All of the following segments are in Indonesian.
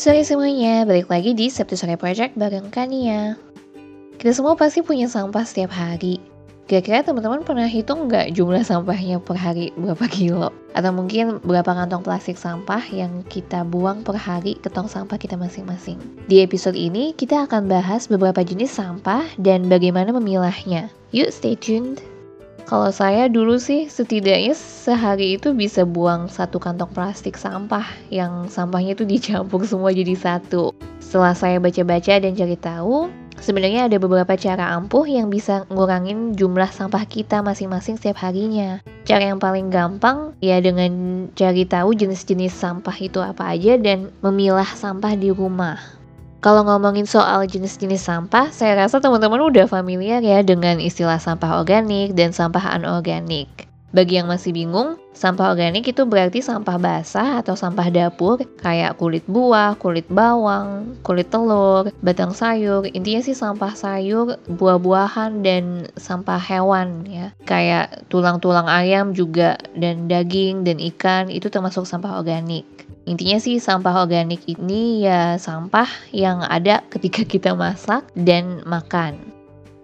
Sore semuanya, balik lagi di Sabtu Sore Project bareng Kania. Kita semua pasti punya sampah setiap hari. Kira-kira teman-teman pernah hitung nggak jumlah sampahnya per hari berapa kilo? Atau mungkin berapa kantong plastik sampah yang kita buang per hari ke tong sampah kita masing-masing? Di episode ini, kita akan bahas beberapa jenis sampah dan bagaimana memilahnya. Yuk stay tuned! Kalau saya dulu sih setidaknya sehari itu bisa buang satu kantong plastik sampah yang sampahnya itu dicampur semua jadi satu. Setelah saya baca-baca dan cari tahu, sebenarnya ada beberapa cara ampuh yang bisa ngurangin jumlah sampah kita masing-masing setiap harinya. Cara yang paling gampang ya dengan cari tahu jenis-jenis sampah itu apa aja dan memilah sampah di rumah. Kalau ngomongin soal jenis-jenis sampah, saya rasa teman-teman udah familiar ya dengan istilah sampah organik dan sampah anorganik. Bagi yang masih bingung, sampah organik itu berarti sampah basah atau sampah dapur kayak kulit buah, kulit bawang, kulit telur, batang sayur, intinya sih sampah sayur, buah-buahan dan sampah hewan ya. Kayak tulang-tulang ayam juga dan daging dan ikan itu termasuk sampah organik. Intinya sih sampah organik ini ya sampah yang ada ketika kita masak dan makan.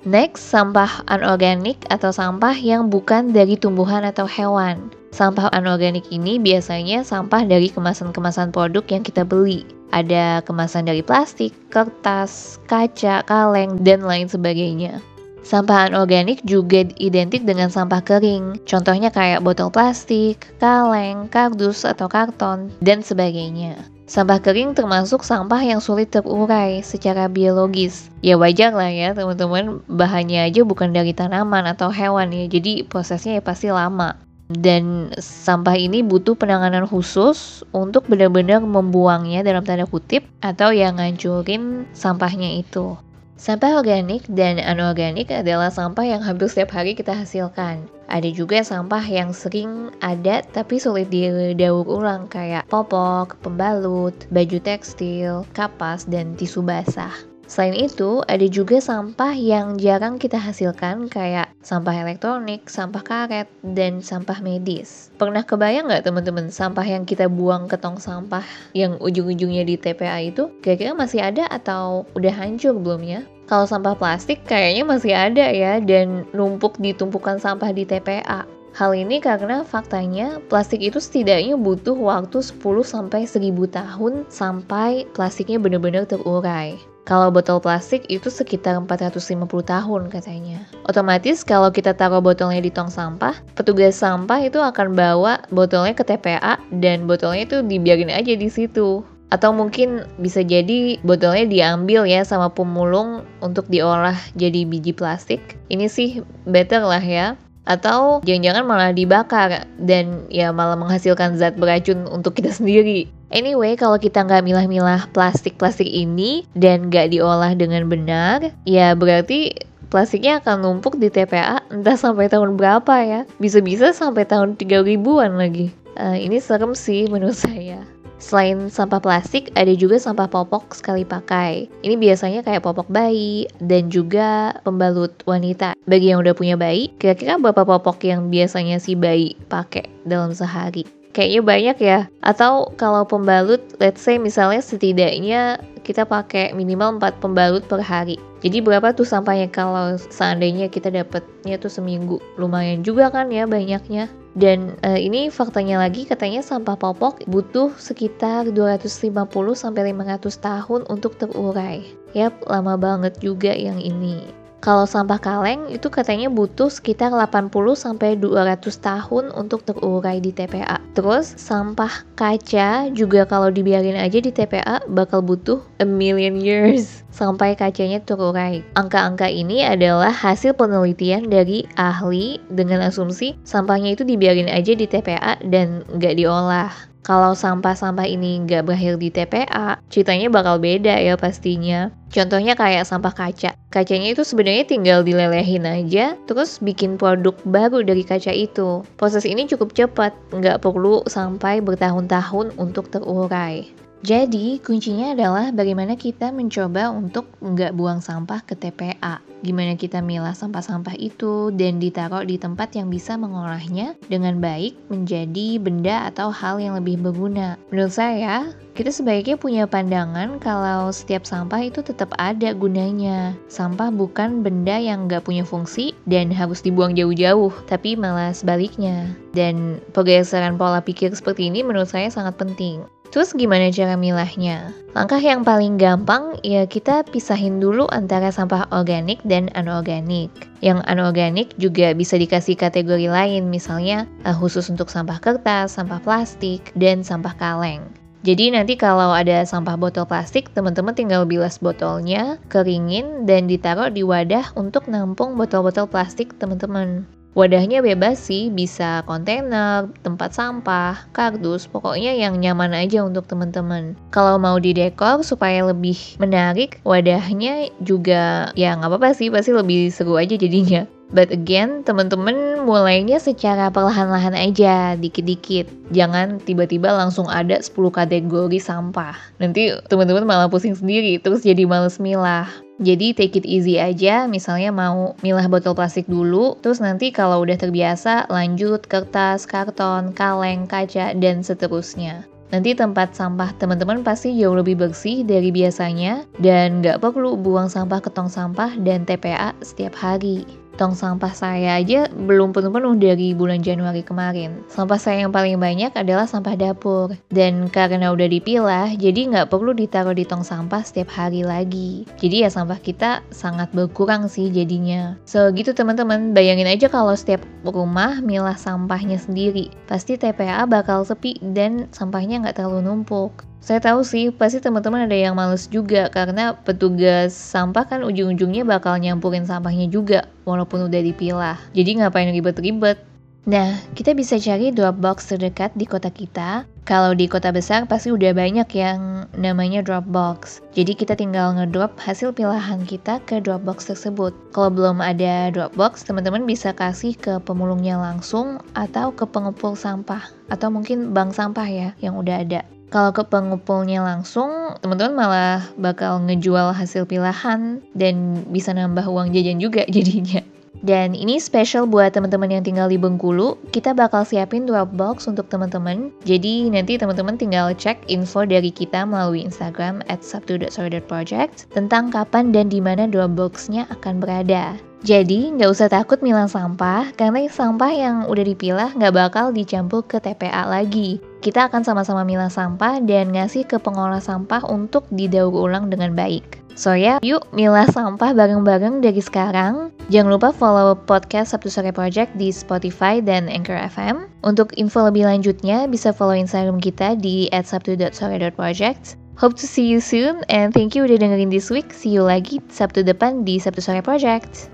Next, sampah anorganik atau sampah yang bukan dari tumbuhan atau hewan. Sampah anorganik ini biasanya sampah dari kemasan-kemasan produk yang kita beli. Ada kemasan dari plastik, kertas, kaca, kaleng, dan lain sebagainya. Sampah anorganik juga identik dengan sampah kering, contohnya kayak botol plastik, kaleng, kardus atau karton, dan sebagainya. Sampah kering termasuk sampah yang sulit terurai secara biologis. Ya wajar lah ya teman-teman, bahannya aja bukan dari tanaman atau hewan ya, jadi prosesnya ya pasti lama. Dan sampah ini butuh penanganan khusus untuk benar-benar membuangnya dalam tanda kutip atau yang ngancurin sampahnya itu. Sampah organik dan anorganik adalah sampah yang hampir setiap hari kita hasilkan. Ada juga sampah yang sering ada tapi sulit didaur ulang kayak popok, pembalut, baju tekstil, kapas, dan tisu basah. Selain itu, ada juga sampah yang jarang kita hasilkan kayak sampah elektronik, sampah karet, dan sampah medis. Pernah kebayang nggak teman-teman sampah yang kita buang ke tong sampah yang ujung-ujungnya di TPA itu kira-kira masih ada atau udah hancur belum ya? Kalau sampah plastik kayaknya masih ada ya dan numpuk di tumpukan sampah di TPA. Hal ini karena faktanya plastik itu setidaknya butuh waktu 10-1000 tahun sampai plastiknya benar-benar terurai. Kalau botol plastik itu sekitar 450 tahun katanya. Otomatis kalau kita taruh botolnya di tong sampah, petugas sampah itu akan bawa botolnya ke TPA dan botolnya itu dibiarin aja di situ. Atau mungkin bisa jadi botolnya diambil ya sama pemulung untuk diolah jadi biji plastik. Ini sih better lah ya atau jangan-jangan malah dibakar dan ya malah menghasilkan zat beracun untuk kita sendiri. Anyway, kalau kita nggak milah-milah plastik-plastik ini dan nggak diolah dengan benar, ya berarti plastiknya akan numpuk di TPA entah sampai tahun berapa ya. Bisa-bisa sampai tahun 3000-an lagi. Uh, ini serem sih menurut saya. Selain sampah plastik, ada juga sampah popok sekali pakai. Ini biasanya kayak popok bayi dan juga pembalut wanita. Bagi yang udah punya bayi, kira-kira berapa popok yang biasanya si bayi pakai dalam sehari? Kayaknya banyak ya. Atau kalau pembalut, let's say misalnya setidaknya kita pakai minimal 4 pembalut per hari. Jadi berapa tuh sampahnya kalau seandainya kita dapatnya tuh seminggu? Lumayan juga kan ya banyaknya. Dan uh, ini faktanya lagi katanya sampah popok butuh sekitar 250 sampai 500 tahun untuk terurai. Yap, lama banget juga yang ini. Kalau sampah kaleng itu katanya butuh sekitar 80 sampai 200 tahun untuk terurai di TPA. Terus sampah kaca juga kalau dibiarin aja di TPA bakal butuh a million years sampai kacanya terurai. Angka-angka ini adalah hasil penelitian dari ahli dengan asumsi sampahnya itu dibiarin aja di TPA dan nggak diolah. Kalau sampah-sampah ini nggak berakhir di TPA, ceritanya bakal beda ya pastinya. Contohnya kayak sampah kaca. Kacanya itu sebenarnya tinggal dilelehin aja, terus bikin produk baru dari kaca itu. Proses ini cukup cepat, nggak perlu sampai bertahun-tahun untuk terurai. Jadi, kuncinya adalah bagaimana kita mencoba untuk nggak buang sampah ke TPA. Gimana kita milah sampah-sampah itu dan ditaruh di tempat yang bisa mengolahnya dengan baik menjadi benda atau hal yang lebih berguna. Menurut saya, kita sebaiknya punya pandangan kalau setiap sampah itu tetap ada gunanya. Sampah bukan benda yang nggak punya fungsi dan harus dibuang jauh-jauh, tapi malah sebaliknya. Dan pergeseran pola pikir seperti ini menurut saya sangat penting. Terus gimana cara milahnya? Langkah yang paling gampang ya kita pisahin dulu antara sampah organik dan anorganik. Yang anorganik juga bisa dikasih kategori lain, misalnya uh, khusus untuk sampah kertas, sampah plastik, dan sampah kaleng. Jadi nanti kalau ada sampah botol plastik, teman-teman tinggal bilas botolnya, keringin, dan ditaruh di wadah untuk nampung botol-botol plastik teman-teman. Wadahnya bebas sih, bisa kontainer, tempat sampah, kardus, pokoknya yang nyaman aja untuk teman-teman. Kalau mau didekor supaya lebih menarik, wadahnya juga ya nggak apa-apa sih, pasti lebih seru aja jadinya. But again, teman-teman mulainya secara perlahan-lahan aja, dikit-dikit. Jangan tiba-tiba langsung ada 10 kategori sampah. Nanti teman-teman malah pusing sendiri, terus jadi males milah. Jadi take it easy aja, misalnya mau milah botol plastik dulu, terus nanti kalau udah terbiasa lanjut kertas, karton, kaleng, kaca, dan seterusnya. Nanti tempat sampah teman-teman pasti jauh lebih bersih dari biasanya dan nggak perlu buang sampah ke tong sampah dan TPA setiap hari. Tong sampah saya aja belum penuh-penuh dari bulan Januari kemarin. Sampah saya yang paling banyak adalah sampah dapur. Dan karena udah dipilah, jadi nggak perlu ditaruh di tong sampah setiap hari lagi. Jadi ya sampah kita sangat berkurang sih jadinya. So gitu teman-teman, bayangin aja kalau setiap rumah milah sampahnya sendiri. Pasti TPA bakal sepi dan sampahnya nggak terlalu numpuk. Saya tahu sih, pasti teman-teman ada yang males juga karena petugas sampah kan ujung-ujungnya bakal nyampurin sampahnya juga walaupun udah dipilah. Jadi ngapain ribet-ribet? Nah, kita bisa cari drop box terdekat di kota kita. Kalau di kota besar pasti udah banyak yang namanya drop box. Jadi kita tinggal ngedrop hasil pilahan kita ke drop box tersebut. Kalau belum ada drop box, teman-teman bisa kasih ke pemulungnya langsung atau ke pengepul sampah atau mungkin bank sampah ya yang udah ada. Kalau ke pengepulnya langsung, teman-teman malah bakal ngejual hasil pilahan dan bisa nambah uang jajan juga jadinya. Dan ini spesial buat teman-teman yang tinggal di Bengkulu. Kita bakal siapin Dropbox untuk teman-teman. Jadi nanti teman-teman tinggal cek info dari kita melalui Instagram at tentang kapan dan di mana Dropboxnya akan berada. Jadi nggak usah takut milah sampah, karena sampah yang udah dipilah nggak bakal dicampur ke TPA lagi. Kita akan sama-sama milah sampah dan ngasih ke pengolah sampah untuk didaur ulang dengan baik. So ya, yuk milah sampah bareng-bareng dari sekarang. Jangan lupa follow podcast Sabtu Sore Project di Spotify dan Anchor FM. Untuk info lebih lanjutnya, bisa follow Instagram kita di @sabtu.sore.project. Hope to see you soon and thank you udah dengerin this week. See you lagi Sabtu depan di Sabtu Sore Project.